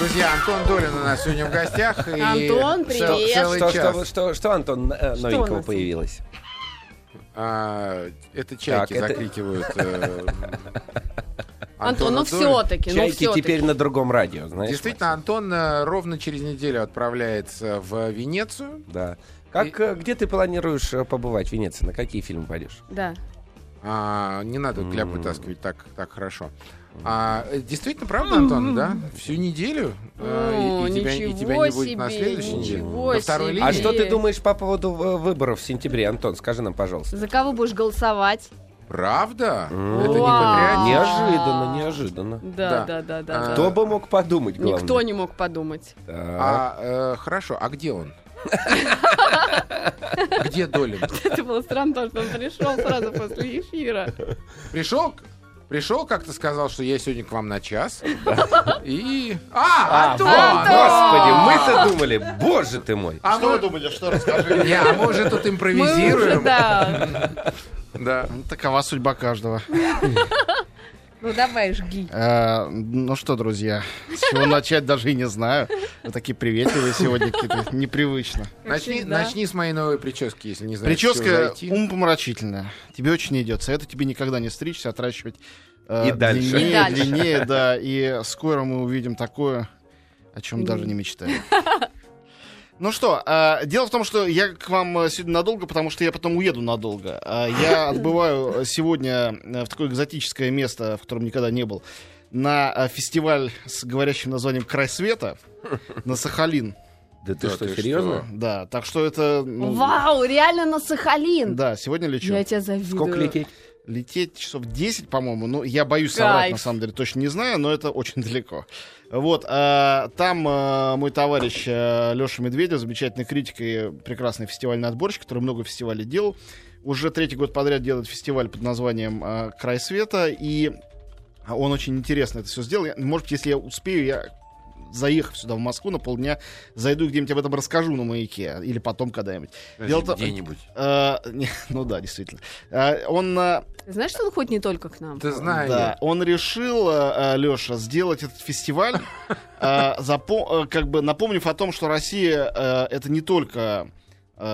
Друзья, Антон Долин у нас сегодня в гостях. и Антон, цел- привет. Целый Что, что, что, что, Антон, э, Что новенького нас? появилось? А, это чайки Так, закрикивают. э, Антон, ну все-таки, ну Чайки все-таки. теперь на другом радио, знаешь? Действительно, Антон э, ровно через неделю отправляется в Венецию. Да. Как, э, где ты планируешь побывать в Венеции? На какие фильмы пойдешь? Да. А, не надо кляп вытаскивать так, так хорошо. А, э, действительно, правда, Антон, да? Всю неделю? э, О, и, и тебя, и тебя не будет на себе, следующей неделе? До второй линии? А что ты думаешь по поводу э, выборов в сентябре, Антон? Скажи нам, пожалуйста. За кого будешь голосовать? Правда? Это не? Неожиданно, неожиданно. Да, Да. да, да, да. А, да. Кто бы мог подумать, главное. Никто не мог подумать. Так. А, э, хорошо, а где он? Где Долин? Это было странно, что он пришел сразу после эфира. Пришел, пришел, как-то сказал, что я сегодня к вам на час. И... А, А, Антон! вот, господи, мы-то думали, боже ты мой. А Что вы мы- думали, что расскажи? Не, а мы уже тут импровизируем. да. Да. Ну, Такова судьба каждого. Ну давай, жги. Э, Ну что, друзья, с чего начать даже и не знаю. Вы такие приветливые сегодня какие-то, непривычно. Начни, всегда. начни с моей новой прически, если не знаешь, Прическа умопомрачительная. Тебе очень идет. Советую тебе никогда не стричься, отращивать э, И дальше. длиннее, И дальше. длиннее, да. И скоро мы увидим такое, о чем даже не мечтаю. Ну что, э, дело в том, что я к вам э, сегодня надолго, потому что я потом уеду надолго. Э, Я отбываю сегодня э, в такое экзотическое место, в котором никогда не был, на э, фестиваль с говорящим названием «Край света» на Сахалин. Да ты Да что, ты серьезно? Да, так что это... ну, Вау, реально на Сахалин. Да, сегодня лечу. Я тебя завидую. Сколько лететь? Лететь часов 10, по-моему. Ну, я боюсь соврать, Кайф. на самом деле, точно не знаю, но это очень далеко. Вот, а, там а, мой товарищ Леша Медведев, замечательный критик и прекрасный фестивальный отборщик, который много фестивалей делал, уже третий год подряд делает фестиваль под названием а, «Край света», и он очень интересно это все сделал. Я- Может быть, если я успею, я заехав сюда, в Москву, на полдня, зайду и где-нибудь об этом расскажу на маяке, или потом когда-нибудь. Где-нибудь. Э, не, ну да, действительно. Э, он э, Ты знаешь, что он ходит не только к нам? Ты знаешь. да, он решил, Леша, сделать этот фестиваль, э, запо- э, как бы напомнив о том, что Россия э, это не только э,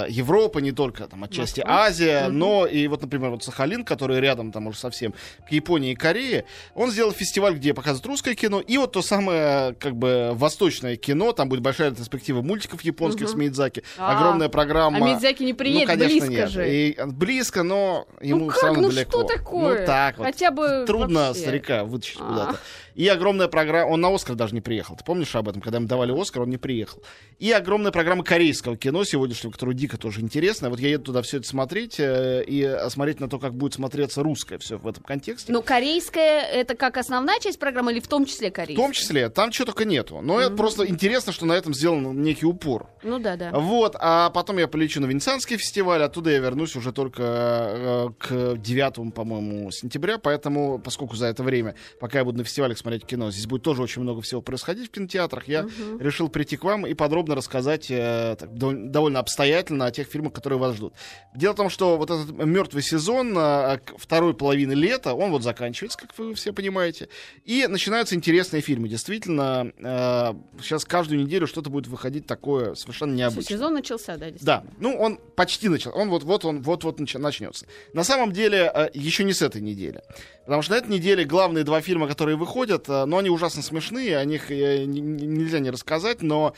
Европа, не только там отчасти Москва. Азия, Мгм. но и вот, например, вот Сахалин, который рядом там уже совсем к Японии и Корее, он сделал фестиваль, где показывают русское кино и вот то самое как бы восточное кино, там будет большая ретроспектива мультиков японских Мгм. с Мидзаки, А, огромная программа. А Мидзяки не приедет, ну, конечно, близко нет. же. И, близко, но ему ну все как, равно ну далеко. что такое? Ну так вот. Хотя бы Трудно вообще. старика вытащить А. куда-то. И огромная программа... Он на Оскар даже не приехал. Ты помнишь об этом? Когда им давали Оскар, он не приехал. И огромная программа корейского кино сегодняшнего, которое дико тоже интересно. Вот я еду туда все это смотреть э, и смотреть на то, как будет смотреться русское все в этом контексте. Ну, корейская это как основная часть программы или в том числе в корейская? том числе, там чего только нету. Но это просто интересно, что на этом сделан некий упор. Ну да, да. Вот, а потом я полечу на Венецианский фестиваль, оттуда я вернусь уже только э, к 9, по-моему, сентября, поэтому, поскольку за это время, пока я буду на фестивалях смотреть кино, здесь будет тоже очень много всего происходить в кинотеатрах, я решил прийти к вам и подробно рассказать э, так, дов- довольно обстоятельно о тех фильмах, которые вас ждут. Дело в том, что вот этот мертвый сезон э, к второй половины лета, он вот заканчивается, как вы все понимаете, и начинаются интересные фильмы. Действительно, э, сейчас каждую неделю что-то будет выходить такое совершенно необычное. сезон начался, да. Да, ну он почти начал, он вот вот он вот вот начнется. На самом деле еще не с этой недели, потому что на этой неделе главные два фильма, которые выходят, но они ужасно смешные, о них э, нельзя не рассказать, но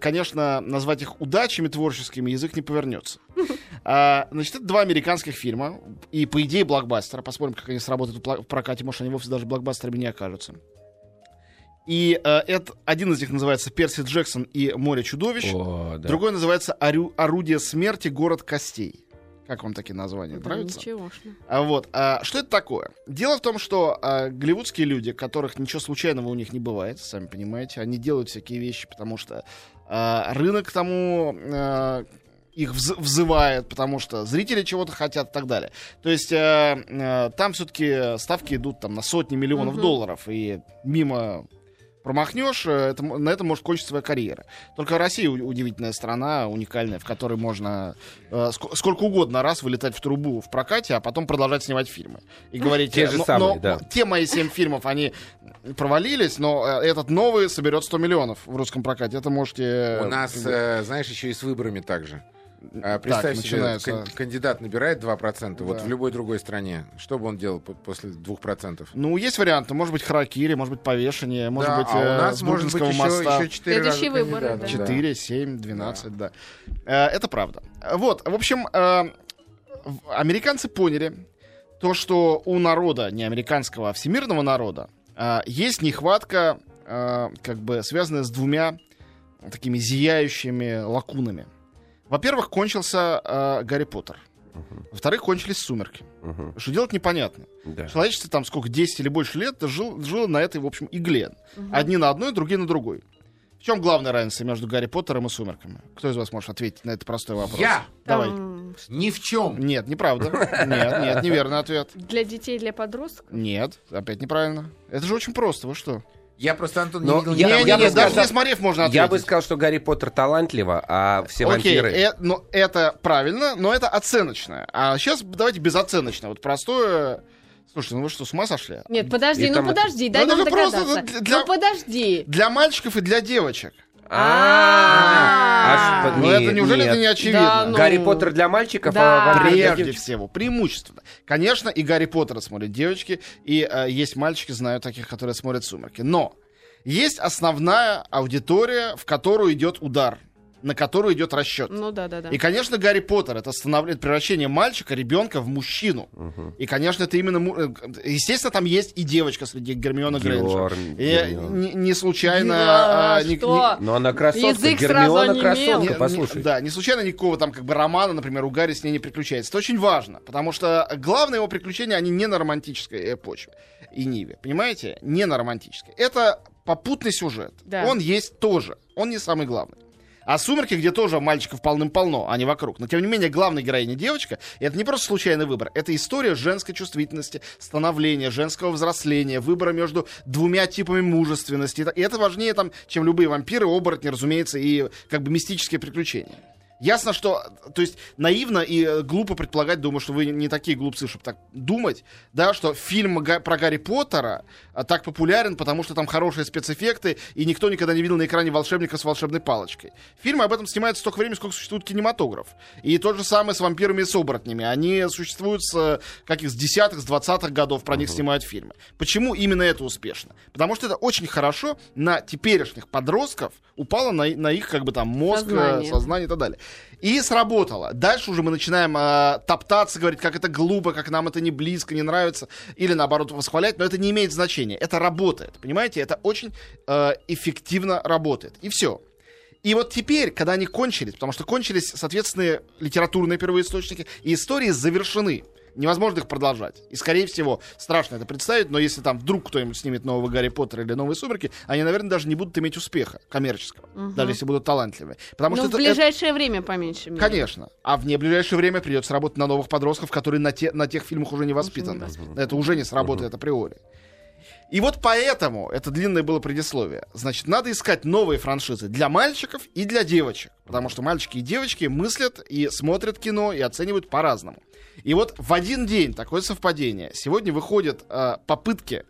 конечно назвать их удачами творческими язык не повернется. А, Значит, это два американских фильма и по идее блокбастера. Посмотрим, как они сработают в прокате, может они вовсе даже блокбастерами не окажутся. И э, это, один из них называется «Перси Джексон и море чудовищ». О, да. Другой называется «Орю- «Орудие смерти. Город костей». Как вам такие названия? Да, Нравится? ничегошно. А вот, а, что это такое? Дело в том, что а, голливудские люди, которых ничего случайного у них не бывает, сами понимаете, они делают всякие вещи, потому что а, рынок тому а, их вз- взывает, потому что зрители чего-то хотят и так далее. То есть а, а, там все-таки ставки идут там на сотни миллионов Мгм. долларов, и мимо Промахнешь, э, это, на этом может кончиться твоя карьера. Только Россия удивительная страна, уникальная, в которой можно э, ск- сколько угодно раз вылетать в трубу в прокате, а потом продолжать снимать фильмы. И говорить, Те э, же но- самые, но да. те мои семь фильмов, они провалились, но э, этот новый соберет 100 миллионов в русском прокате. Это можете... У нас, э, знаешь, еще и с выборами так же. А, Представь себе, начинается. кан- кандидат набирает 2%, вот Да. в любой другой стране. Что бы он делал по- после 2%? Ну, есть варианты. Может быть, харакири, может быть, повешение, может Да, быть, а у э, нас может быть Бруклинского еще, моста. еще 4 Следующие выборы, да. 4, 7, 12, да. Э, Это правда. Вот, в общем, э, американцы поняли то, что у народа, не американского, а всемирного народа, есть нехватка, как бы связанная с двумя такими зияющими лакунами. Во-первых, кончился э, Гарри Поттер. Во-вторых, кончились сумерки. Мгм. Что делать непонятно. Да. Человечество там сколько, 10 или больше лет жил, жило на этой, в общем, игле. Одни на одной, другие на другой. В чем главная разница между Гарри Поттером и Сумерками? Кто из вас может ответить на этот простой вопрос? Я! Давай. Там Ни в чем. Нет, неправда. Нет, нет, неверный ответ. Для детей, для подростков? Нет, опять неправильно. Это же очень просто, вы что? Я просто, Антон, не видел я- я не, другого. даже не смотрев, можно ответить. Я бы сказал, что Гарри Поттер талантливо, а все Окей, вампиры... э, но это правильно, но это оценочное. А сейчас давайте безоценочное. Вот простое... Слушайте, ну вы что, с ума сошли? Нет, подожди, И ну там- подожди, Ну, дай это нам просто догадаться. для- Ну подожди. Для мальчиков и для девочек. А, аж под- Ну это неужели это не очевидно? Ну. Гарри Поттер для мальчиков, а Прежде всего, преимущественно. Конечно, и Гарри Поттера смотрят девочки, и э, есть мальчики, знаю таких, которые смотрят «Сумерки». Но есть основная аудитория, в которую идет удар, на которую идет расчет. Ну да, да, да. И, конечно, Гарри Поттер это становление, превращение мальчика, ребенка в мужчину. И, конечно, это именно... э, Естественно, там есть и девочка среди Гермиона Грейнджер. И не, не случайно... Да, а, ни- что? Но она красотка, Язык Гермиона красотка, не- не- послушай. да, не случайно никакого там как бы романа, например, у Гарри с ней не приключается. Это очень важно, потому что главное его приключения, они не на романтической почве и ниве, понимаете? Не на романтической. Это попутный сюжет. Да. Он есть тоже. Он не самый главный. А «Сумерки», где тоже мальчиков полным-полно, а не вокруг. Но, тем не менее, главная героиня девочка, и это не просто случайный выбор. Это история женской чувствительности, становления, женского взросления, выбора между двумя типами мужественности. И это важнее, там, чем любые вампиры, оборотни, разумеется, и как бы мистические приключения. Ясно, что, то есть, наивно и э, глупо предполагать, думаю, что вы не такие глупцы, чтобы так думать, да, что фильм про Гарри Поттера а, так популярен, потому что там хорошие спецэффекты, и никто никогда не видел на экране волшебника с волшебной палочкой. Фильмы об этом снимаются столько времени, сколько существует кинематограф. И то же самое с вампирами и с оборотнями. Они существуют с, э, как их, с десятых, с двадцатых годов, про них снимают фильмы. Почему именно это успешно? Потому что это очень хорошо на теперешних подростков упало на, на их, как бы там, мозг, э, Сознание. сознание и так далее. И сработало. Дальше уже мы начинаем э, топтаться, говорить, как это глупо, как нам это не близко, не нравится, или наоборот восхвалять, но это не имеет значения. Это работает, понимаете? Это очень э, эффективно работает. И все. И вот теперь, когда они кончились, потому что кончились соответственные литературные первоисточники, и истории завершены. Невозможно их продолжать. И, скорее всего, страшно это представить, но если там вдруг кто-нибудь снимет нового Гарри Поттера или новые «Сумерки», они, наверное, даже не будут иметь успеха коммерческого, даже если будут талантливые. Потому Ну, что в это- это- ближайшее время, по меньшей мере. Конечно. А в неближайшее время придется работать на новых подростков, которые на, те, на тех фильмах уже не воспитаны. Это уже не сработает априори. И вот поэтому, это длинное было предисловие, значит, надо искать новые франшизы для мальчиков и для девочек. Потому что мальчики и девочки мыслят и смотрят кино и оценивают по-разному. И вот в один день такое совпадение. Сегодня выходят э, попытки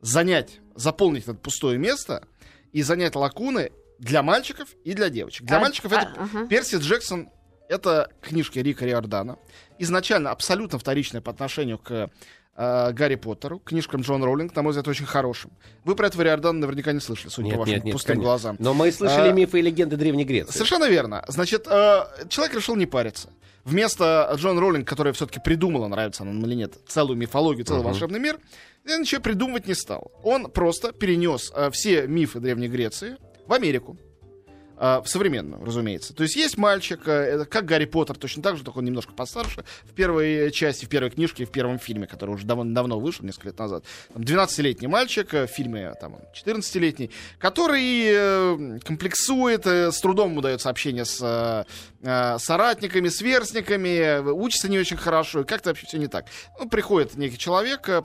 занять, заполнить это пустое место и занять лакуны для мальчиков и для девочек. Для А- мальчиков а- это ага. Перси Джексон это книжки Рика Риордана. Изначально абсолютно вторичная по отношению к э, Гарри Поттеру, книжкам Джон Роулинг, на мой взгляд, очень хорошим. Вы про этого Риордана наверняка не слышали, судя Нет, по вашим нет, нет, пустым конечно. глазам. Но мы слышали А, мифы и легенды Древней Греции. Совершенно верно. Значит, э, человек решил не париться. Вместо Джон Роллинг, которая все-таки придумала, нравится она или нет, целую мифологию, целый волшебный мир, он ничего придумывать не стал. Он просто перенес э, все мифы Древней Греции в Америку. Э, в современную, разумеется. То есть есть мальчик, э, как Гарри Поттер, точно так же, только он немножко постарше. В первой части, в первой книжке, в первом фильме, который уже давно, давно вышел, несколько лет назад. Там 12-летний мальчик, э, в фильме там, он 14-летний, который э, комплексует, э, с трудом ему общение с э, э, соратниками, сверстниками, э, учится не очень хорошо, и как-то вообще все не так. Ну, приходит некий человек, э,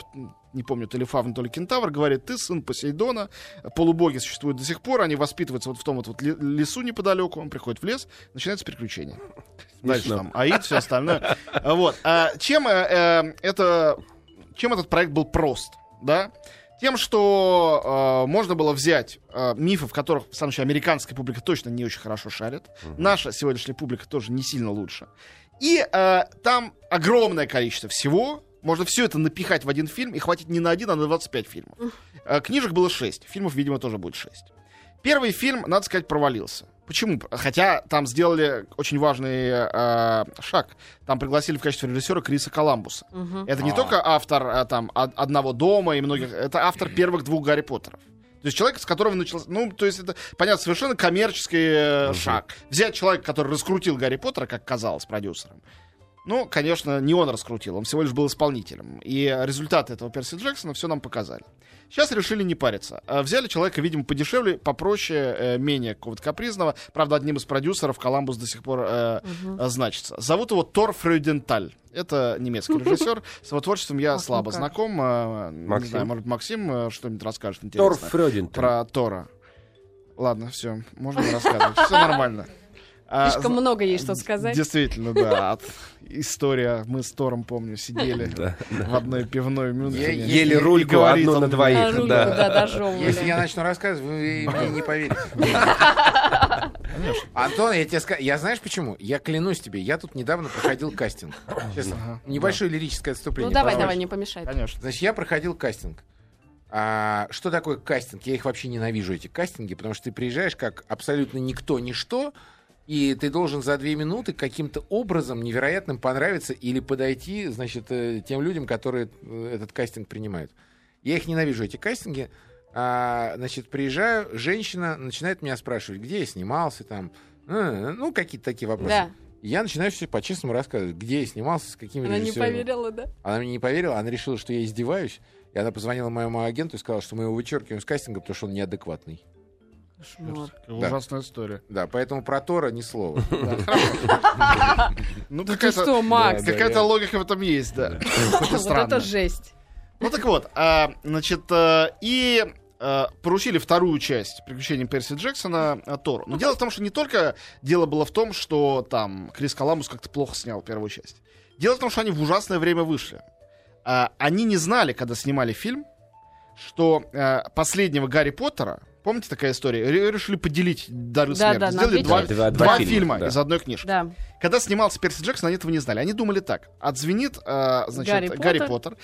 не помню, то ли Фавн, то ли Кентавр, говорит, ты сын Посейдона, полубоги существуют до сих пор, они воспитываются вот в том вот, вот ле- лесу неподалеку, он приходит в лес, начинается приключение. Дальше там Аид, все остальное. Вот. А чем э, э, это, чем этот проект был прост, да? Тем, что э, можно было взять э, мифы, в которых, в самом начале, американская публика точно не очень хорошо шарит. Наша сегодняшняя публика тоже не сильно лучше. И э, там огромное количество всего. Можно все это напихать в один фильм и хватит не на один, а на 25 фильмов. Э, книжек было 6. Фильмов, видимо, тоже будет 6. Первый фильм, надо сказать, провалился. Почему? Хотя там сделали очень важный э, шаг. Там пригласили в качестве режиссера Криса Коламбуса. Это не А. только автор э, там од- одного дома и многих, это автор первых двух Гарри Поттеров. То есть человек, с которого начался, ну, то есть это, понятно, совершенно коммерческий э, шаг. Взять человека, который раскрутил Гарри Поттера, как казалось продюсером, ну, конечно, не он раскрутил, он всего лишь был исполнителем. И результаты этого Перси Джексона все нам показали. Сейчас решили не париться. А Взяли человека, видимо, подешевле, попроще, э, менее какого-то капризного. Правда, одним из продюсеров Коламбус до сих пор э, э, значится. Зовут его Тор Фрюденталь. Это немецкий режиссер. С его творчеством я ну слабо знаком. Э, Не Максим? знаю, может, Максим э, что-нибудь расскажет Тор интересное Фрёдинтон. про Тора. Ладно, все, можно рассказывать. Все нормально. А, Слишком много есть что сказать. Действительно, да. От- История. Мы с Тором, помню, сидели в одной пивной Мюнхене. Ели рульку одну на А, двоих. рульку, да. Если я начну рассказывать, вы мне не поверите. Антон, я тебе скажу, я знаешь почему? Я клянусь тебе, я тут недавно проходил кастинг. Ага. небольшое лирическое Ну отступление. давай, позвольте. давай, не помешай. Конечно. Значит, я проходил кастинг. А, что такое кастинг? Я их вообще ненавижу, эти кастинги, потому что ты приезжаешь как абсолютно никто, ничто, и ты должен за две минуты каким-то образом невероятным понравиться или подойти, значит, э, тем людям, которые э, этот кастинг принимают. Я их ненавижу, эти кастинги. А, значит, приезжаю, женщина начинает меня спрашивать, где я снимался, там, э, ну, какие-то такие вопросы. Да, Я начинаю все по-честному рассказывать, где я снимался, с какими она не режиссерами. поверила, да? Она мне не поверила, она решила, что я издеваюсь. И она позвонила моему агенту и сказала, что мы его вычеркиваем с кастинга, потому что он неадекватный. Кошмар. Ужасная история. Да, поэтому про Тора ни слова. Ну, Да что, Макс? Да, какая-то логика в этом есть, да. Вот это жесть. Ну так вот, а, значит, э, и э, поручили вторую часть приключений Перси Джексона э, Тору. Но дело в том, что не только дело было в том, что там Крис Коламбус как-то плохо снял первую часть. Дело в том, что они в ужасное время вышли. А, они не знали, когда снимали фильм, что последнего Гарри Поттера, помните такая история, Ре- решили поделить дары Да, смерти. да, Сделали два. Два- два два фильма, фильма, да. из одной книжки. Да. Когда снимался Перси Джексон, они этого не знали. Они думали так. Отзвенит, э, значит, Гарри Гарри, Поттер. Поттер.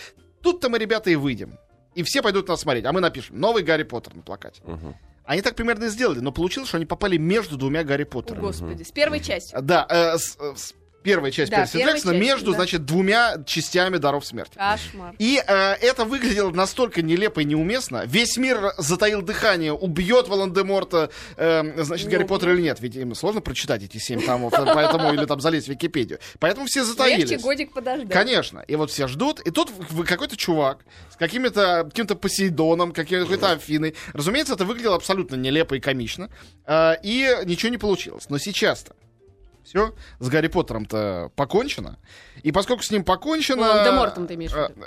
Тут-то мы, ребята, и выйдем. И все пойдут нас смотреть. А мы напишем новый Гарри Поттер на плакате. Мгм. Они так примерно и сделали, но получилось, что они попали между двумя Гарри О, Поттерами. Господи. С первой части. Да, э, с, э, с первой частью Да, Перси Джексона между, да. значит, двумя частями даров смерти. Кошмар. И э, это выглядело настолько нелепо и неуместно. Весь мир затаил дыхание, убьет Волан-де-Морта, э, значит, Не Гарри убьет. Поттер или нет. Ведь им сложно прочитать эти семь томов, э, поэтому или там залезть в Википедию. Поэтому все Легче затаились. годик подождать. Конечно. И вот все ждут, и тут какой-то чувак с каким-то Посейдоном, каким- какой-то Афиной. Разумеется, это выглядело абсолютно нелепо и комично. э, и ничего не получилось. Но сейчас-то все с Гарри Поттером-то покончено. И поскольку с ним покончено... Волан-де-Мортом ты имеешь в э, виду?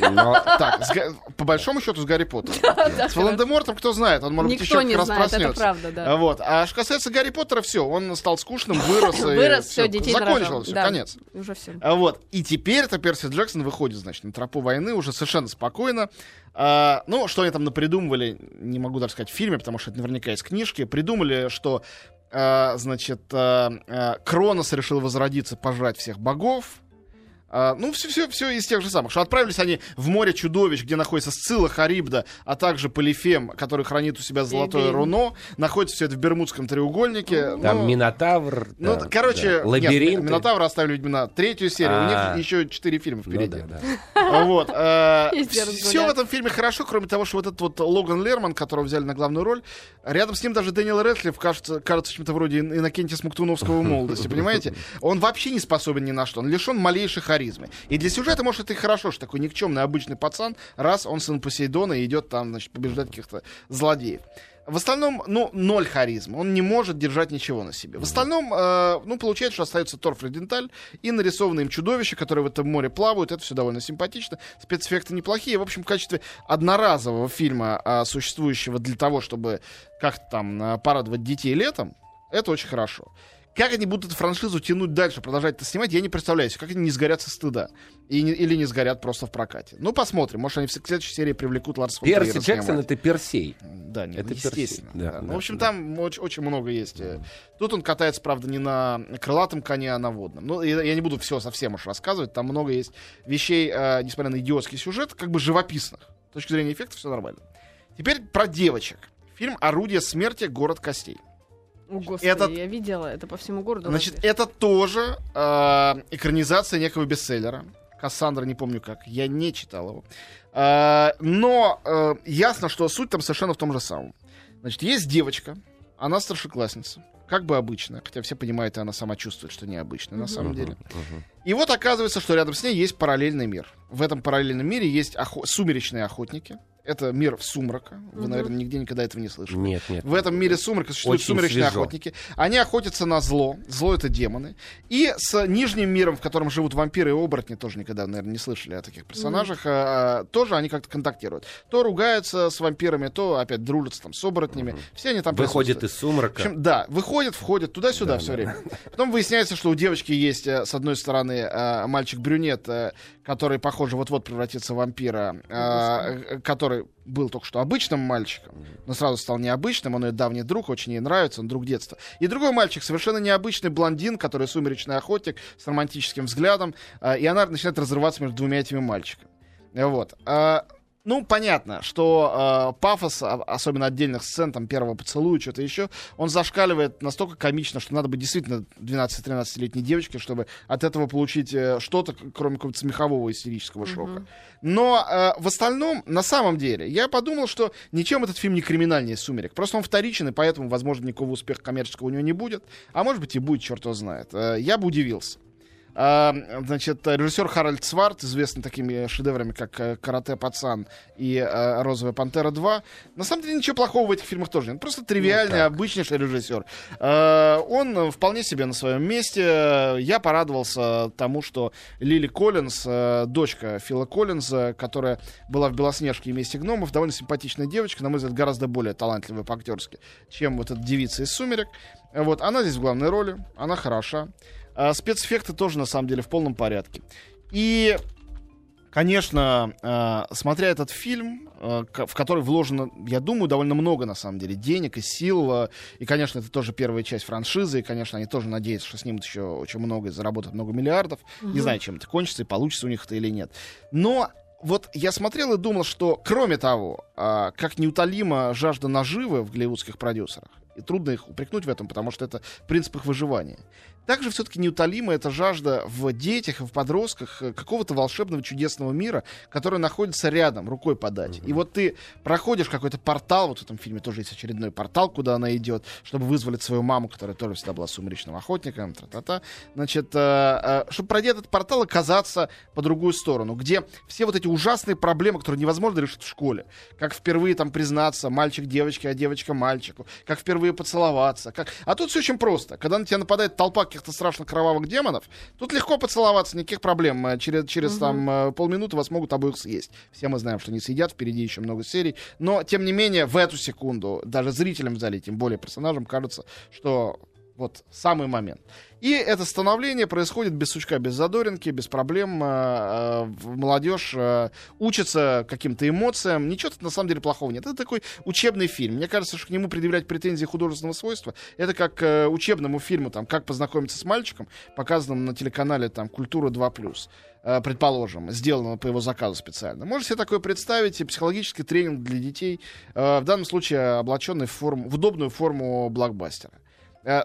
Но Так, с Га- по большому счету с Гарри Поттером. Да, С Волан-де-Мортом кто знает, он, может быть, Никто еще не раз знает, это правда, да. Вот. А что касается Гарри Поттера, все, он стал скучным, вырос. и Вырос, все, детей Закончилось, все, конец. Уже все. А Вот. И теперь-то Перси Джексон выходит, значит, на тропу войны уже совершенно спокойно. А, ну, что они там напридумывали, не могу даже сказать в фильме, потому что это наверняка из книжки. Придумали, что, значит, а, а, Кронос решил возродиться, пожрать всех богов. А, ну, все, все, все из тех же самых. Что отправились они в море чудовищ, где находится Сцилла, Харибда, а также Полифем, который хранит у себя золотое руно. Находится все это в Бермудском треугольнике. там Ну, Минотавр. ну, да, короче, да. лабиринт. нет, Минотавра оставили, видимо, на третью серию. А. У них еще четыре фильма Ну впереди. да, да. Вот. Где Все в этом фильме хорошо, кроме того, что вот этот вот Логан Лерман, которого взяли на главную роль, рядом с ним даже Дэниел Рэдклифф кажется, кажется чем-то вроде Ин- Иннокентия Смоктуновского в молодости, понимаете? Он вообще не способен ни на что, он лишен малейшей харизмы. И для сюжета, может, это и хорошо, что такой никчемный обычный пацан, раз он сын Посейдона и идет там, значит, побеждать каких-то злодеев. В остальном, ну, ноль харизма. Он не может держать ничего на себе. В остальном, э, ну, получается, что остается Тор Фреденталь и нарисованные им чудовища, которые в этом море плавают. Это все довольно симпатично. Спецэффекты неплохие. В общем, в качестве одноразового фильма, э, существующего для того, чтобы как-то там э, порадовать детей летом, это очень хорошо. Как они будут эту франшизу тянуть дальше, продолжать это снимать, я не представляю. Как они не сгорят со стыда. И не- или не сгорят просто в прокате. Ну, посмотрим. Может, они в следующей серии привлекут Ларса фон Перси Джексон снимать. это Персей. Да, не, Это естественно. Перси. Да, да. Ну, да, в общем, да. там очень, очень много есть. э. Тут он катается, правда, не на крылатом коне, а на водном. Ну, я, я не буду все совсем уж рассказывать. Там много есть вещей, э, несмотря на идиотский сюжет, как бы живописных. С точки зрения эффекта все нормально. Теперь про девочек. Фильм «Орудие смерти. Город костей». О, господи, Этот- я видела это по всему городу. Значит, разве. это тоже э, экранизация некого бестселлера. Кассандра, не помню как. Я не читал его. Э, но э, ясно, что суть там совершенно в том же самом. Значит, есть девочка, она старшеклассница. Как бы обычно, хотя все понимают, и она сама чувствует, что необычно на самом деле. И вот оказывается, что рядом с ней есть параллельный мир. В этом параллельном мире есть охо- сумеречные охотники. Это мир сумрака. Вы, Мгм. наверное, нигде никогда этого не слышали. Нет, нет. В этом мире сумрака существуют Очень сумеречные свежо. охотники. Они охотятся на зло. Зло это демоны. И с нижним миром, в котором живут вампиры и оборотни, тоже никогда, наверное, не слышали о таких персонажах, а, тоже они как-то контактируют. То ругаются с вампирами, то опять дружатся там с оборотнями. Все они там Выходит присутствуют. из В сумрака. общем, да, выходит, входит туда-сюда Да, все да. время. Потом выясняется, что у девочки есть, э, с одной стороны, э, мальчик-брюнет, э, который, похоже, вот-вот превратится в вампира, э, который был только что обычным мальчиком, но сразу стал необычным, он ее давний друг, очень ей нравится, он друг детства. И другой мальчик, совершенно необычный блондин, который сумеречный охотник с романтическим взглядом, э, и она начинает разрываться между двумя этими мальчиками. Вот. Ну, понятно, что э, пафос, а- особенно отдельных сцен, там, первого поцелуя, что-то еще, он зашкаливает настолько комично, что надо быть действительно 12-13-летней девочкой, чтобы от этого получить э, что-то, кроме какого-то смехового истерического шока. Но э, в остальном, на самом деле, я подумал, что ничем этот фильм не криминальнее «Сумерек». Просто он вторичен, и поэтому, возможно, никакого успеха коммерческого у него не будет. А может быть и будет, черт его знает. Э, я бы удивился. А, значит, режиссер Харальд Сварт, известный такими шедеврами, как э, «Карате пацан» и э, «Розовая пантера 2», на самом деле ничего плохого в этих фильмах тоже нет. Просто тривиальный, так. обычнейший режиссер. Э, Он вполне себе на своем месте. Я порадовался тому, что Лили Коллинз, э, дочка Фила Коллинза, которая была в «Белоснежке» и «Месте гномов», довольно симпатичная девочка, на мой взгляд, гораздо более талантливая по-актерски, чем вот эта девица из «Сумерек». Вот, она здесь в главной роли, она хороша. А, спецэффекты тоже, на самом деле, в полном порядке. И, конечно, а, смотря этот фильм, а, в который вложено, я думаю, довольно много, на самом деле, денег и сил, и, конечно, это тоже первая часть франшизы, и, конечно, они тоже надеются, что снимут еще очень много и заработают много миллиардов. Не знаю, чем это кончится, и получится у них это или нет. Но вот я смотрел и думал, что, кроме того, как неутолима жажда наживы в голливудских продюсерах, и трудно их упрекнуть в этом, потому что это принцип их выживания. Также все-таки неутолима эта жажда в детях и в подростках э, какого-то волшебного чудесного мира, который находится рядом, рукой подать. И вот ты проходишь какой-то портал, вот в этом фильме тоже есть очередной портал, куда она идет, чтобы вызволить свою маму, которая тоже всегда была сумеречным охотником, тра-та-та. Значит, э, э, чтобы пройти этот портал, оказаться по другую сторону, где все вот эти ужасные проблемы, которые невозможно решить в школе, как впервые там признаться мальчик девочке, а девочка мальчику, как впервые поцеловаться, как... а тут все очень просто. Когда на тебя нападает толпа каких-то страшно кровавых демонов, тут легко поцеловаться, никаких проблем. Э, Через, через там э, полминуты вас могут обоих съесть. Все мы знаем, что не съедят, впереди еще много серий. Но, тем не менее, в эту секунду, даже зрителям в зале, тем более персонажам, кажется, что вот самый момент. И это становление происходит без сучка, без задоринки, без проблем. Э, э, Молодежь э, учится каким-то эмоциям. Ничего тут на самом деле плохого нет. Это такой учебный фильм. Мне кажется, что к нему предъявлять претензии художественного свойства, это как учебному фильму, там, как познакомиться с мальчиком, показанному на телеканале там, «Культура 2+,» э, предположим, сделанного по его заказу специально. Можете себе такое представить, и психологический тренинг для детей, в данном случае облаченный в, форму, в удобную форму блокбастера. Э,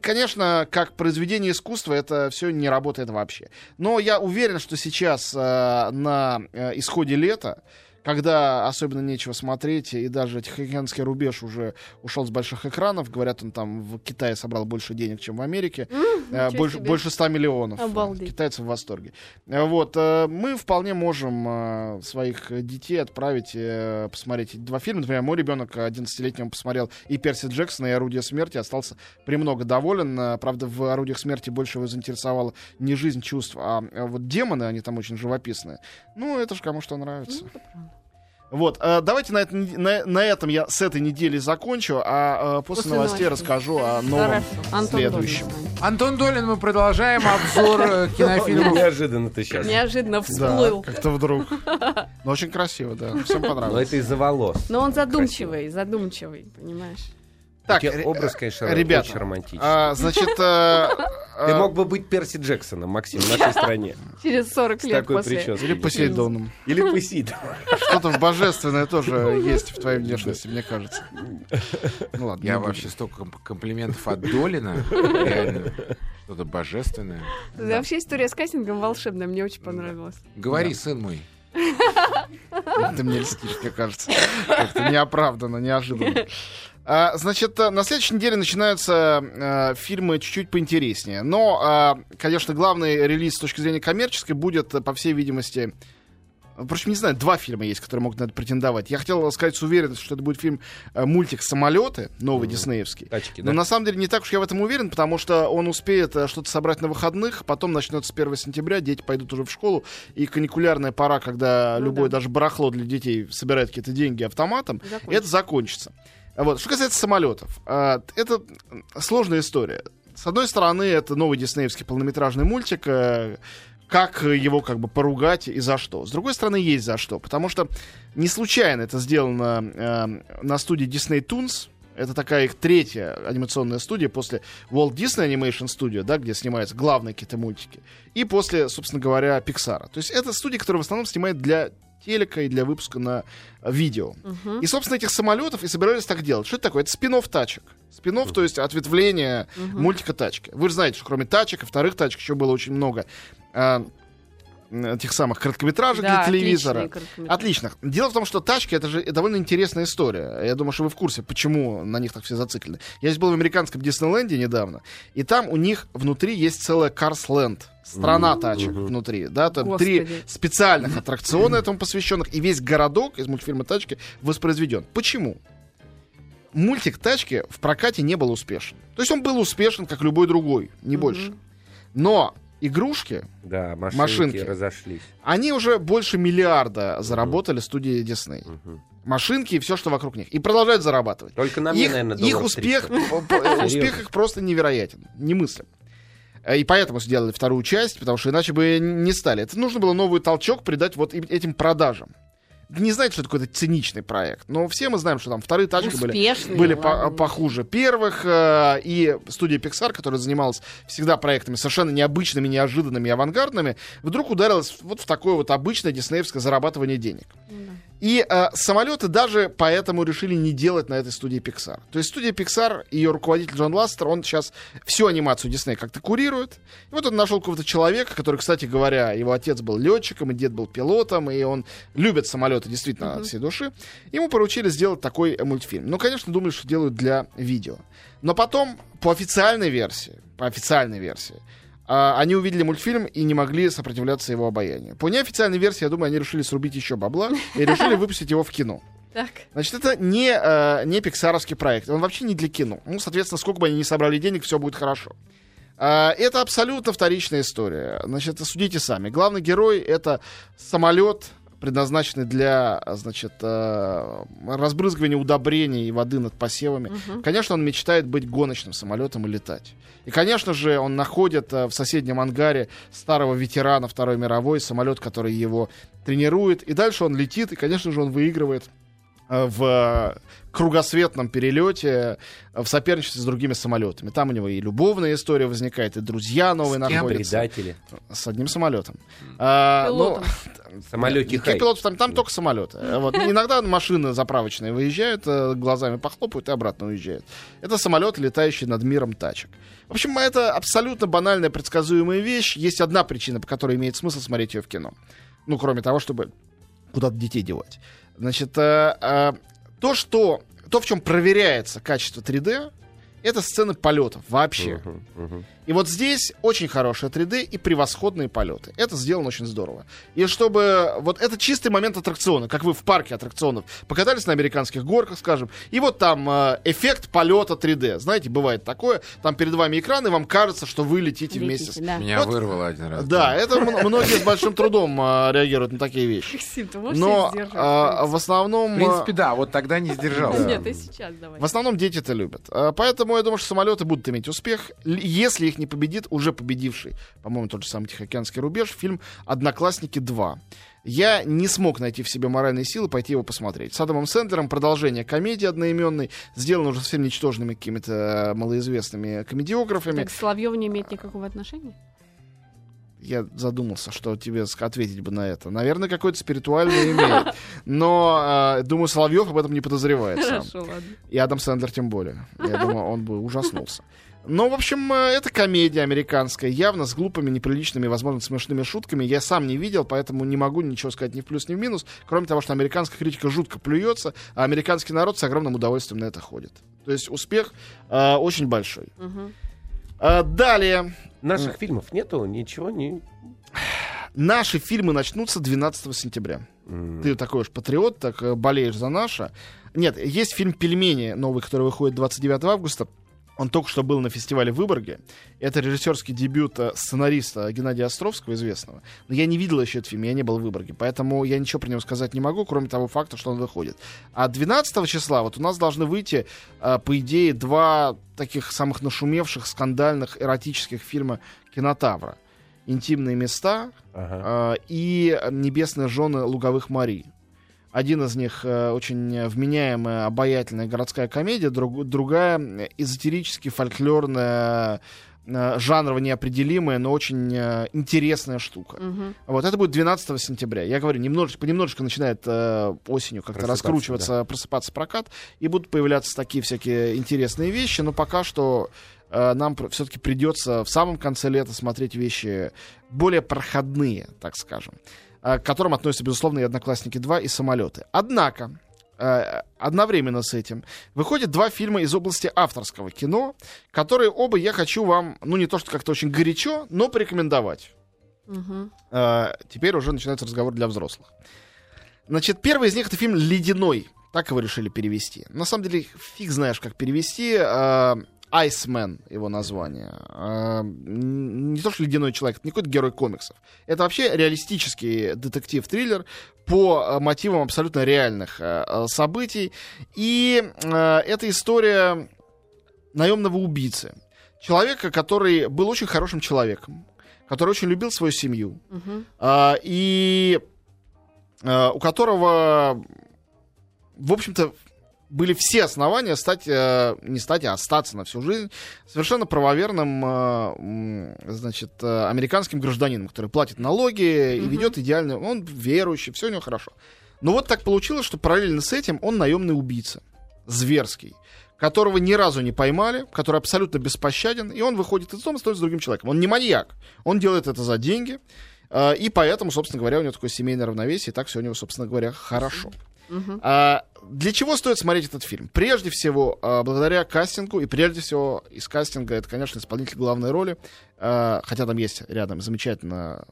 Конечно, как произведение искусства это все не работает вообще. Но я уверен, что сейчас э, на э, исходе лета, когда особенно нечего смотреть, и даже Тихоокеанский рубеж уже ушел с больших экранов. Говорят, он там в Китае собрал больше денег, чем в Америке. Э, больше, себе. больше 100 миллионов. Обалдеть. Китайцы в восторге. Э, Вот. э, Мы вполне можем э, своих детей отправить э, посмотреть эти два фильма. Например, мой ребенок 11-летний он посмотрел и Перси Джексона, и Орудие смерти, остался премного доволен. Э, Правда, в Орудиях смерти больше его заинтересовала не жизнь чувств, а э, вот демоны, они там очень живописные. Ну, это же кому что нравится. Вот, э, давайте на, это- на- на этом я с этой недели закончу, а э, после, После новостей новостей. расскажу о новом. Антон следующем. Долин. Антон Долин, мы продолжаем обзор э, кинофильмов. Неожиданно ты сейчас. Неожиданно Да, всплыл. как-то вдруг. Ну, очень красиво, да. Всем Но понравилось. это из-за волос. Но он задумчивый, задумчивый, понимаешь? Так, ре- образ, конечно, ребята, очень романтичный. а, значит, э, Ты э, мог бы быть Перси Джексоном, Максим, в нашей стране. Через 40 С лет такой после. прической. или Посейдоном. Или Посейдон. Что-то божественное тоже есть в твоей внешности, мне кажется. Ну ладно. Я вообще столько комп- комплиментов от Долина. Реально. Что-то божественное. Вообще история с кастингом волшебная, мне очень понравилась. Говори, сын мой. Ты мне льстишь, мне кажется. Как-то неоправданно, неожиданно. А, значит, э, на следующей неделе начинаются э, фильмы чуть-чуть поинтереснее. Но, а, конечно, главный релиз с точки зрения коммерческой будет, э, по всей видимости... Впрочем, не знаю, два фильма есть, которые могут на это претендовать. Я хотел сказать с уверенностью, что это будет фильм э, мультик «Самолеты», новый диснеевский. Тачки, Но да? на самом деле не так уж я в этом уверен, потому что он успеет э, что-то собрать на выходных, потом начнется с 1 сентября, дети пойдут уже в школу, и каникулярная пора, когда Ну любое да. даже барахло для детей собирает какие-то деньги автоматом, Закончится. это закончится. Вот. Что касается самолетов, э, это сложная история. С одной стороны, это новый диснеевский полнометражный мультик, э, как его как бы поругать и за что. С другой стороны, есть за что, потому что не случайно это сделано э, на студии Disney Toons. Это такая их третья анимационная студия после Walt Disney Animation Studio, да, где снимаются главные какие-то мультики, и после, собственно говоря, Pixar. То есть это студия, которая в основном снимает для телека и для выпуска на э, видео. Мгм. И, собственно, этих самолетов и собирались так делать. Что это такое? Это спин тачек. спин то есть ответвление мультика тачки. Вы же знаете, что кроме тачек и вторых тачек еще было очень много м, тех самых короткометражек Да, для телевизора. Отличных. Дело в том, что тачки это же довольно интересная история. Я думаю, что вы в курсе, почему на них так все зациклены. Я здесь был в американском Диснейленде недавно, и там у них внутри есть целая Карсленд. Страна тачек внутри, да, там три Господи. специальных аттракциона этому посвященных, и весь городок из мультфильма «Тачки» воспроизведен. Почему? Мультик «Тачки» в прокате не был успешен. То есть он был успешен, как любой другой, не больше. Но игрушки, Да, машинки, Машинки. разошлись. они уже больше миллиарда заработали студии Дисней. Мгм. Машинки и все, что вокруг них. И продолжают зарабатывать. Только на мне, их, наверное, их успех, 300. по- по- Серьезно? успех их просто невероятен, немыслим. Э, И поэтому сделали вторую часть, потому что иначе бы не стали. Это нужно было новый толчок придать вот им- этим продажам. Не знаете, что такое это циничный проект, но все мы знаем, что там вторые тачки были, Успешные, были по- ладно. похуже первых. э, И студия Pixar, которая занималась всегда проектами совершенно необычными, неожиданными и авангардными, вдруг ударилась вот в такое вот обычное диснеевское зарабатывание денег. И э, самолеты даже поэтому решили не делать на этой студии Pixar. То есть студия Pixar, ее руководитель Джон Ластер, он сейчас всю анимацию Дисней как-то курирует. И вот он нашел какого-то человека, который, кстати говоря, его отец был летчиком, и дед был пилотом, и он любит самолеты действительно от всей души. Ему поручили сделать такой э, мультфильм. Ну, конечно, думали, что делают для видео. Но потом, по официальной версии, по официальной версии, они увидели мультфильм и не могли сопротивляться его обаянию. По неофициальной версии, я думаю, они решили срубить еще бабла и решили выпустить его в кино. Так. Значит, это не, э, не пиксаровский проект. Он вообще не для кино. Ну, соответственно, сколько бы они ни собрали денег, все будет хорошо. А, Это абсолютно вторичная история. Значит, судите сами. Главный герой — это самолет, предназначенный для, значит, э, разбрызгивания удобрений и воды над посевами. Конечно, он мечтает быть гоночным самолетом и летать. И, конечно же, он находит э, в соседнем ангаре старого ветерана Второй мировой, самолет, который его тренирует. И дальше он летит, и, конечно же, он выигрывает в кругосветном перелете э, в соперничестве с другими самолетами. Там у него и любовная история возникает, и друзья новые С кем? находятся. Предатели. С одним самолетом. А, ну. Самолете Никаких пилотов там, там только самолеты. Э, Вот. Иногда машины заправочные выезжают, э, глазами похлопают и обратно уезжают. Это самолет, летающий над миром тачек. В общем, это абсолютно банальная, предсказуемая вещь. Есть одна причина, по которой имеет смысл смотреть ее в кино. Ну, кроме того, чтобы куда-то детей девать. Значит, э, э, то, что, то, в чем проверяется качество 3D, это сцены полетов вообще. Мгм, мгм. И вот здесь очень хорошее 3D и превосходные полеты. Это сделано очень здорово. И чтобы... Вот это чистый момент аттракциона, как вы в парке аттракционов покатались на американских горках, скажем, и вот там э, эффект полета 3D. Знаете, бывает такое, там перед вами экран, и вам кажется, что вы летите вместе с... Летите, да. Меня Вот- вырвало один раз. Да, это многие с большим трудом э, реагируют на такие вещи. Но а, в основном... В э, принципе, да, вот тогда не сдержался. Нет, ты сейчас давай. В основном дети это любят. А, Поэтому я думаю, что самолеты будут иметь успех. Если их не победит уже победивший, по-моему, тот же самый Тихоокеанский рубеж, фильм «Одноклассники 2». Я не смог найти в себе моральные силы пойти его посмотреть. С Адамом Сэндлером продолжение комедии одноименной, сделано уже совсем ничтожными какими-то э, малоизвестными комедиографами. Так Соловьев не имеет никакого отношения? Я задумался, что тебе ответить бы на это. Наверное, какой-то спиритуальный имеет. Но, э, думаю, Соловьев об этом не подозревает сам. Хорошо, ладно. И Адам Сэндлер тем более. Я думаю, он бы ужаснулся. Ну, в общем, э, это комедия американская, явно с глупыми, неприличными, возможно, смешными шутками. Я сам не видел, поэтому не могу ничего сказать ни в плюс, ни в минус, кроме того, что американская критика жутко плюется, а американский народ с огромным удовольствием на это ходит. То есть успех э, очень большой. Мгм. Э, далее. Наших фильмов нету, ничего не... Наши фильмы начнутся 12 сентября. М. Ты такой уж патриот, так э, болеешь за наше. Нет, есть фильм «Пельмени» новый, который выходит 29 августа. Он только что был на фестивале в Выборге. Это режиссерский дебют э, сценариста Геннадия Островского, известного. Но я не видел еще этот фильм, я не был в Выборге. Поэтому я ничего про него сказать не могу, кроме того факта, что он выходит. А 12 числа вот у нас должны выйти, э, по идее, два таких самых нашумевших, скандальных, эротических фильма «Кинотавра». «Интимные места» Ага. э, и «Небесные жены луговых морей». Один из них э, очень вменяемая, обаятельная городская комедия, друг- другая эзотерически фольклорная, э, жанрово неопределимая, но очень э, интересная штука. Мгм. Вот это будет 12 сентября. Я говорю, немножечко, понемножечко начинает э, осенью как-то Просыпаться, раскручиваться, просыпаться прокат, и будут появляться такие всякие интересные вещи, но пока что нам все-таки придется в самом конце лета смотреть вещи более проходные, так скажем, э, к которым относятся, безусловно, и «Одноклассники 2», и «Самолеты». Однако, э, одновременно с этим выходят два фильма из области авторского кино, которые оба я хочу вам, ну не то что как-то очень горячо, но порекомендовать. Э, теперь уже начинается разговор для взрослых. Значит, первый из них это фильм «Ледяной». Так его решили перевести. На самом деле, фиг знаешь, как перевести. Iceman его название. Н- не то, что ледяной человек, это не какой-то герой комиксов. Это вообще реалистический детектив-триллер по э, мотивам абсолютно реальных э, э, событий. И это история наемного убийцы. Человека, который был очень хорошим человеком, который очень любил свою семью, а, и а, у которого, в общем-то, были все основания стать, э, не стать, а остаться на всю жизнь совершенно правоверным, э, значит, э, американским гражданином, который платит налоги и Мгм. ведет идеальный, он верующий, все у него хорошо. Но вот так получилось, что параллельно с этим он наемный убийца, зверский, которого ни разу не поймали, который абсолютно беспощаден, и он выходит из дома, становится другим человеком. Он не маньяк, он делает это за деньги, и поэтому, собственно говоря, у него такое семейное равновесие, и так все у него, собственно говоря, хорошо. А, для чего стоит смотреть этот фильм? Прежде всего, а, благодаря кастингу, и прежде всего из кастинга это, конечно, исполнитель главной роли, а, хотя там есть рядом замечательно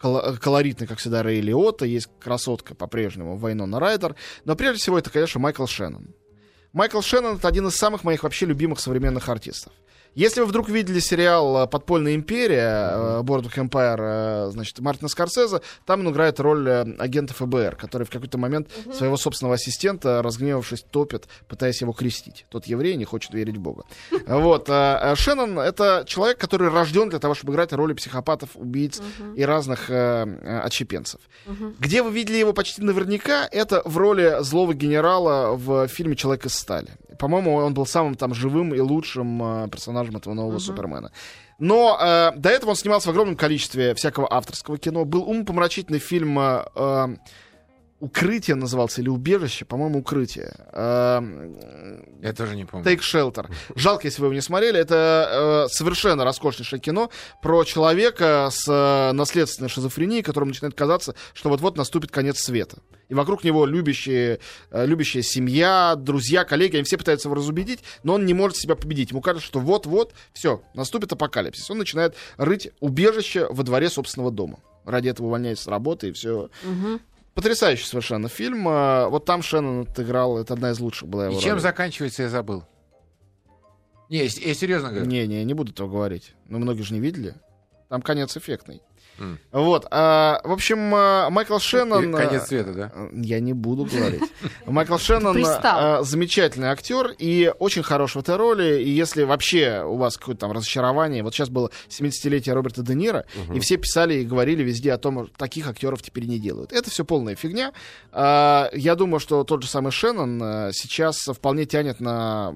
кол- колоритный, как всегда, Рэй Лиотта, есть красотка по-прежнему Вайнона Райдер, но прежде всего это, конечно, Майкл Шеннон. Майкл Шеннон — это один из самых моих вообще любимых современных артистов. Если вы вдруг видели сериал э, «Подпольная империя», э, Board of Empire, э, значит, Мартина Скорсезе, там он играет роль агента ФБР, который в какой-то момент своего собственного ассистента, разгневавшись, топит, пытаясь его крестить. Тот еврей не хочет верить в Бога. Вот. Шеннон — это человек, который рожден для того, чтобы играть роли психопатов, убийц и разных э, отщепенцев. Где вы видели его почти наверняка, это в роли злого генерала в фильме «Человек из стали». По-моему, он был самым там живым и лучшим э, персонажем этого нового Мгм. Супермена. Но э, до этого он снимался в огромном количестве всякого авторского кино. Был умопомрачительный фильм э, э, Укрытие назывался или убежище, по-моему, укрытие. Эм, Я тоже не помню. Take Shelter. Жалко, если вы его не смотрели. Это э, совершенно роскошнейшее кино про человека с э, наследственной шизофренией, которому начинает казаться, что вот-вот наступит конец света. И вокруг него любящие, э, любящая семья, друзья, коллеги, они все пытаются его разубедить, но он не может себя победить. Ему кажется, что вот-вот, все, наступит апокалипсис. Он начинает рыть убежище во дворе собственного дома. Ради этого увольняется с работы и все. Мгм. Потрясающий совершенно фильм. Э, Вот там Шеннон отыграл, это одна из лучших была его И чем ролей. заканчивается, я забыл. Не, я, я серьезно говорю. Не, не, не буду этого говорить. Но многие же не видели. Там конец эффектный. Вот. а, в общем, а, Майкл Шеннон... Конец а, света, да? а, Я не буду говорить. Майкл Шеннон а, замечательный актер и очень хорош в этой роли. И если вообще у вас какое-то там разочарование, вот сейчас было 70-летие Роберта Де Ниро, и все писали и говорили везде о том, что таких актеров теперь не делают. Это все полная фигня. А, Я думаю, что тот же самый Шеннон а, сейчас вполне тянет на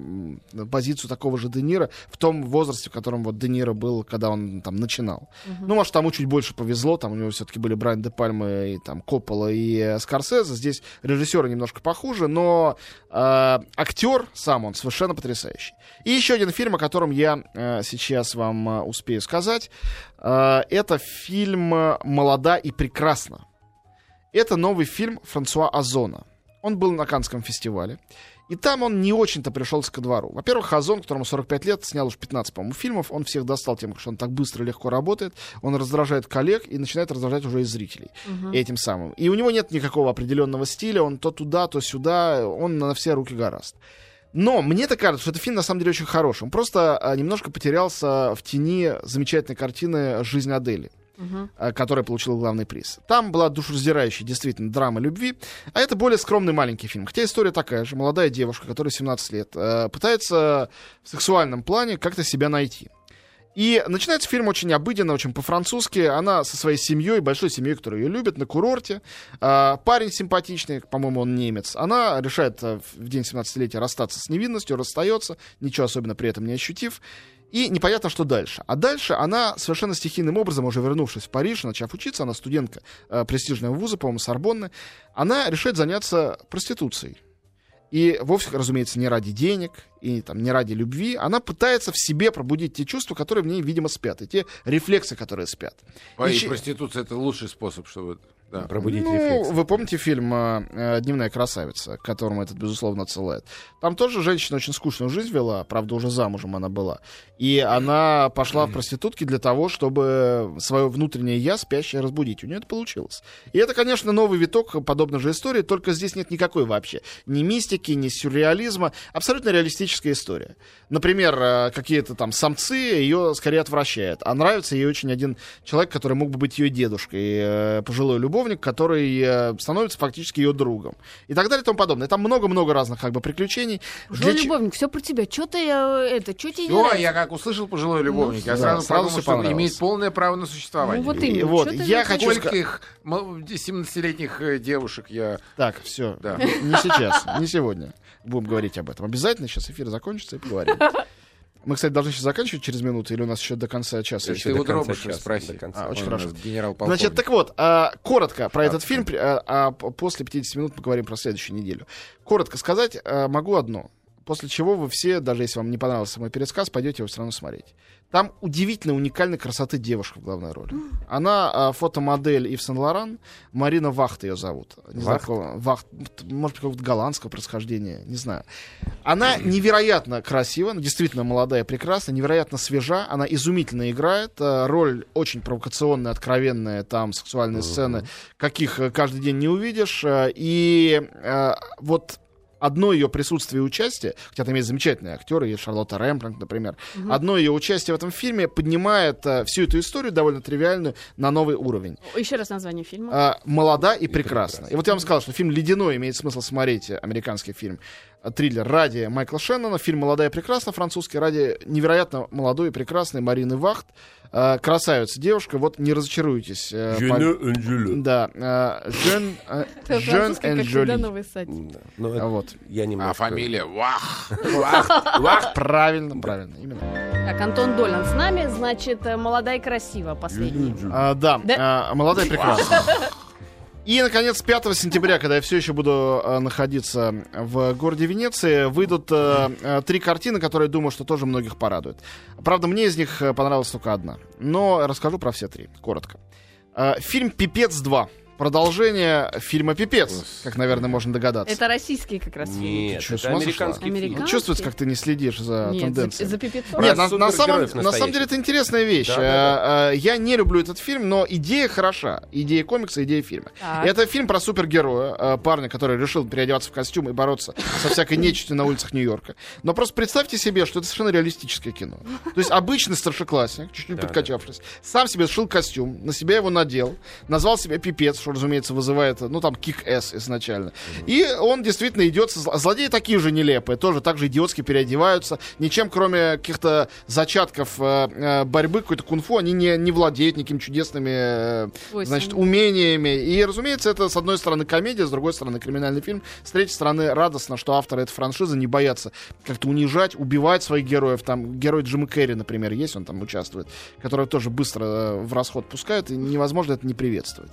позицию такого же Де Ниро в том возрасте, в котором вот Де Ниро был, когда он там начинал. Ну, может, тому чуть больше повезло, там у него все-таки были Брайан Де Пальма и там Коппола и э, Скорсезе. Здесь режиссеры немножко похуже, но э, актер сам он совершенно потрясающий. И еще один фильм, о котором я э, сейчас вам э, успею сказать, э, это фильм «Молода и прекрасна». Это новый фильм Франсуа Озона. Он был на Канском фестивале. И там он не очень-то пришелся ко двору. Во-первых, Озон, которому 45 лет, снял уж 15, по-моему, фильмов. Он всех достал тем, что он так быстро и легко работает. Он раздражает коллег и начинает раздражать уже и зрителей этим самым. И у него нет никакого определенного стиля. Он то туда, то сюда. Он на все руки гораст. Но мне-то кажется, что этот фильм на самом деле очень хороший. Он просто а, немножко потерялся в тени замечательной картины «Жизнь Адели» Э, которая получила главный приз. Там была душераздирающая действительно драма любви, а это более скромный маленький фильм. Хотя история такая же. Молодая девушка, которая 17 лет, э, пытается в сексуальном плане как-то себя найти. И начинается фильм очень обыденно, очень по-французски. Она со своей семьей, большой семьей, которая ее любит, на курорте. А, парень симпатичный, по-моему, он немец. Она решает э, в день 17-летия расстаться с невинностью, расстается, ничего особенно при этом не ощутив. И непонятно, что дальше. А дальше она совершенно стихийным образом, уже вернувшись в Париж, начав учиться, она студентка э, престижного вуза, по-моему, Сорбонны, она решает заняться проституцией. И вовсе, разумеется, не ради денег и там, не ради любви. Она пытается в себе пробудить те чувства, которые в ней, видимо, спят, и те рефлексы, которые спят. А, И Ищи- проституция это лучший способ, чтобы... Да. Пробудить ну, рефлекс. вы помните фильм э, э, «Дневная красавица», к которому этот, безусловно, отсылает? Там тоже женщина очень скучную жизнь вела, правда, уже замужем она была. И она пошла в проститутки для того, чтобы свое внутреннее «я» спящее разбудить. У нее это получилось. И это, конечно, новый виток подобной же истории, только здесь нет никакой вообще ни мистики, ни сюрреализма. Абсолютно реалистическая история. Например, э, какие-то там самцы ее скорее отвращают. А нравится ей очень один человек, который мог бы быть ее дедушкой, пожилой любовник, который э, становится фактически ее другом. И так далее и тому подобное. Там много-много разных как бы приключений. Пожилой Для ч- любовник, все про тебя. Что ты э, это, что тебе нравится? я как услышал пожилой любовник, я да, сразу, сразу подумал, что он имеет полное право на существование. Ну вот И именно. вот, Чё ты я хочу хочешь? Сколько их мол- 17-летних э, девушек я... Так, все. Да. Не сейчас, не сегодня. Будем говорить об этом. Обязательно сейчас эфир закончится и поговорим. Мы, кстати, должны сейчас заканчивать через минуту, или у нас еще до конца часа? Еще Ты до у конца Дробыша часа, спроси. до конца. А, очень Он хорошо. генерал-полковник. Значит, так вот, а, коротко про этот фильм, а, а после 50 минут поговорим про следующую неделю. Коротко сказать а, могу одно. После чего вы все, даже если вам не понравился мой пересказ, пойдете его все равно смотреть. Там удивительно уникальной красоты девушка в главной роли. Она а, фотомодель Ив Сен-Лоран, Марина Вахт ее зовут. Не знаю, Вахт? какого- Вахт, может, какого-то голландского происхождения, не знаю. Она невероятно красива, она действительно молодая, прекрасная, невероятно свежа, она изумительно играет, э, роль очень провокационная, откровенная, там сексуальные сцены, каких э, каждый день не увидишь, э, и э, вот одно ее присутствие и участие, хотя там есть замечательные актеры, есть Шарлотта Рэмплинг, например, одно ее участие в этом фильме поднимает э, всю эту историю довольно тривиальную на новый уровень. Еще раз название фильма. А, молода и прекрасна. И вот я вам сказал, что фильм «Ледяной» имеет смысл смотреть, э, американский фильм, э, триллер ради Майкла Шеннона, фильм «Молодая и прекрасна» французский, ради невероятно молодой и прекрасной Марины Вахт. Э, красавица девушка, вот не разочаруйтесь. э, по- Да, э, Жен, э, Это Жен французский, and как всегда, Jolie. новый сайт. Да. Это Вот. я немножко... А фамилия Вах. Вах, правильно, правильно, именно. Так, Антон Долин с нами, значит, э, молодая и красива, последний. А, да, Да. молодая и прекрасная. И, наконец, 5 сентября, когда я все еще буду э, находиться в городе Венеции, выйдут э, э, три картины, которые, думаю, что тоже многих порадуют. Правда, мне из них э, понравилась только одна. Но расскажу про все три, коротко. Э, фильм «Пипец 2». Продолжение фильма «Пипец», как, наверное, можно догадаться. Это российский как раз фильм. Нет, Ты это американский фильм. Американский? Чувствуется, как ты не следишь за Нет, за, тенденциями. за пипецом. Нет, на, на самом, на самом деле это интересная вещь. Да, да, Э, э, Я не люблю этот фильм, но идея хороша. Идея комикса, идея фильма. Так. Это фильм про супергероя, э, парня, который решил переодеваться в костюм и бороться со всякой нечистью на улицах Нью-Йорка. Но просто представьте себе, что это совершенно реалистическое кино. То есть обычный старшеклассник, чуть-чуть Да, подкачавшись, сам себе сшил костюм, на себя его надел, назвал себя пипец, что, разумеется, вызывает, ну, там, кик-эс изначально. И он действительно идет... Злодеи такие же нелепые, тоже так же идиотски переодеваются. Ничем, кроме каких-то зачатков э, э, борьбы, какой-то кунг-фу, они не, не владеют никакими чудесными э, значит, умениями. И, разумеется, это, с одной стороны, комедия, с другой стороны, криминальный фильм. С третьей стороны, радостно, что авторы этой франшизы не боятся как-то унижать, убивать своих героев. Там герой Джима Керри, например, есть, он там участвует, который тоже быстро э, в расход пускают, и невозможно это не приветствовать.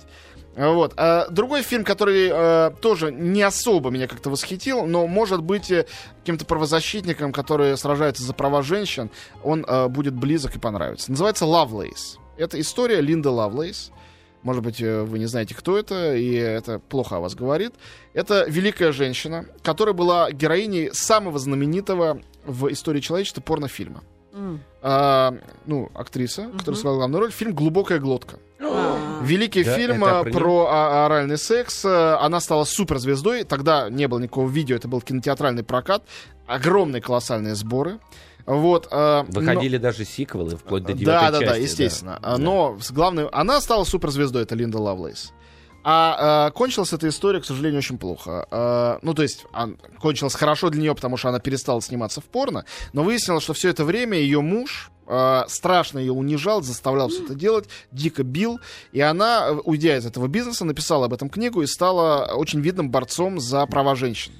Вот. А другой фильм, который э, тоже не особо меня как-то восхитил, но может быть э, каким-то правозащитником, который сражается за права женщин, он э, будет близок и понравится. Называется «Лавлейс». Это история Линды Лавлейс. Может быть, вы не знаете, кто это, и это плохо о вас говорит. Это великая женщина, которая была героиней самого знаменитого в истории человечества порнофильма. М. А, ну, актриса, которая Мгм. сыграла главную роль, фильм «Глубокая глотка». А. Великий Да, фильм э, про про, а- оральный секс. Э, Она стала суперзвездой. Тогда не было никакого видео, это был кинотеатральный прокат. Огромные колоссальные сборы. Вот, э, но- Выходили даже сиквелы, вплоть до девятой да, да, части. да, естественно. А, Да. Но с главной, она стала суперзвездой, это Линда Лавлейс. А э, кончилась эта история, к сожалению, очень плохо. Э, ну, то есть, ан- кончилась хорошо для нее, потому что она перестала сниматься в порно, но выяснилось, что все это время ее муж э, страшно ее унижал, заставлял все это делать, дико бил, и она, э, уйдя из этого бизнеса, написала об этом книгу и стала очень видным борцом за права женщин.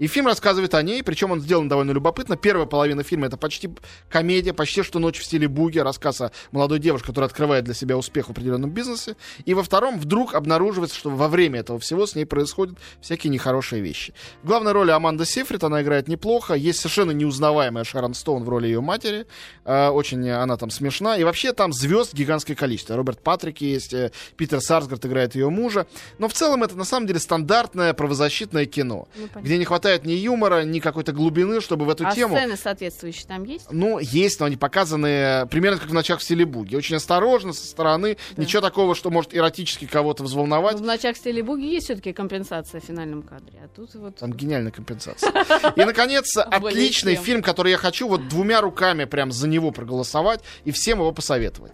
И фильм рассказывает о ней, причем он сделан довольно любопытно. Первая половина фильма это почти комедия, почти что ночь в стиле буги, рассказ о молодой девушке, которая открывает для себя успех в определенном бизнесе. И во втором вдруг обнаруживается, что во время этого всего с ней происходят всякие нехорошие вещи. В главной роли Аманда Сейфрид, она играет неплохо. Есть совершенно неузнаваемая Шарон Стоун в роли ее матери. Э, очень она там смешна. И вообще там звезд гигантское количество. Роберт Патрик есть, э, Питер Сарсгард играет ее мужа. Но в целом это на самом деле стандартное правозащитное кино, Ну, где не хватает ни юмора, ни какой-то глубины, чтобы в эту А тему... сцены соответствующие там есть? Ну, есть, но они показаны примерно как в ночах в стиле буги. Очень осторожно, со стороны. Да. Ничего такого, что может эротически кого-то Ну, взволновать. в «Ночах в стиле буги» есть все-таки компенсация в финальном кадре. А тут вот... Там гениальная компенсация. И, наконец, отличный фильм, который я хочу вот двумя руками прям за него проголосовать и всем его посоветовать.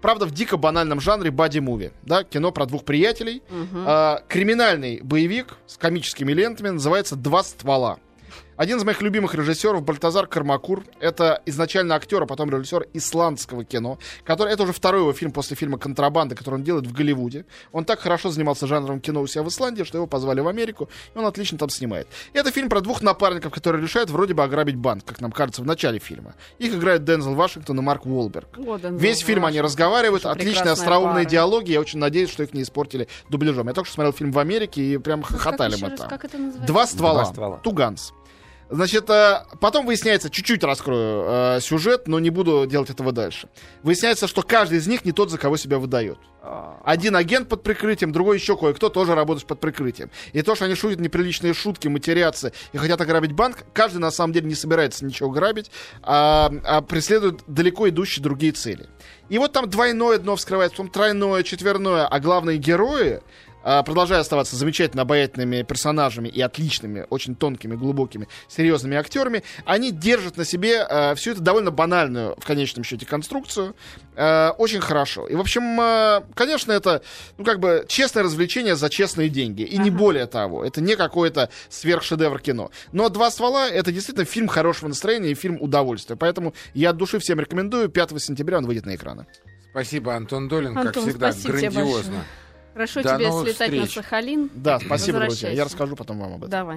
Правда, в дико банальном жанре боди-муви. Да, кино про двух приятелей. Мгм. А, криминальный боевик с комическими лентами называется «Два ствола». Один из моих любимых режиссеров Бальтазар Кармакур. Это изначально актер, а потом режиссер исландского кино. Который, это уже второй его фильм после фильма «Контрабанда», который он делает в Голливуде. Он так хорошо занимался жанром кино у себя в Исландии, что его позвали в Америку, и он отлично там снимает. Это фильм про двух напарников, которые решают вроде бы ограбить банк, как нам кажется в начале фильма. Их играют Дензел Вашингтон и Марк Уолберг. Вот он, Весь вот, фильм они разговаривают, Очень отличные остроумные пара. диалоги. Я очень надеюсь, что их не испортили дубляжом. Я только что смотрел фильм в Америке и прям Ну, как хохотали еще мы раз, там. Как это называется? Два ствола. Два ствола. Туганс. Значит, э, потом выясняется, чуть-чуть раскрою э, сюжет, но не буду делать этого дальше. Выясняется, что каждый из них не тот, за кого себя выдает. А, Один агент под прикрытием, другой еще кое-кто тоже работает под прикрытием. И то, что они шутят неприличные шутки, матерятся и хотят ограбить банк, каждый на самом деле не собирается ничего грабить, а, а преследует далеко идущие другие цели. И вот там двойное дно вскрывается, потом тройное, четверное, а главные герои, продолжая оставаться замечательно обаятельными персонажами и отличными, очень тонкими, глубокими, серьезными актерами, они держат на себе а, всю эту довольно банальную, в конечном счете, конструкцию а, очень хорошо. И, в общем, а, конечно, это, ну, как бы, честное развлечение за честные деньги. И не Ага. более того. Это не какой-то сверхшедевр кино. Но «Два ствола» — это действительно фильм хорошего настроения и фильм удовольствия. Поэтому я от души всем рекомендую. 5 сентября он выйдет на экраны. Спасибо, Антон Долин, как Антон, всегда, спасибо тебе грандиозно. большое. Хорошо До тебе слетать на встреч. Сахалин. Да, спасибо, друзья. Я расскажу потом вам об этом. Давай.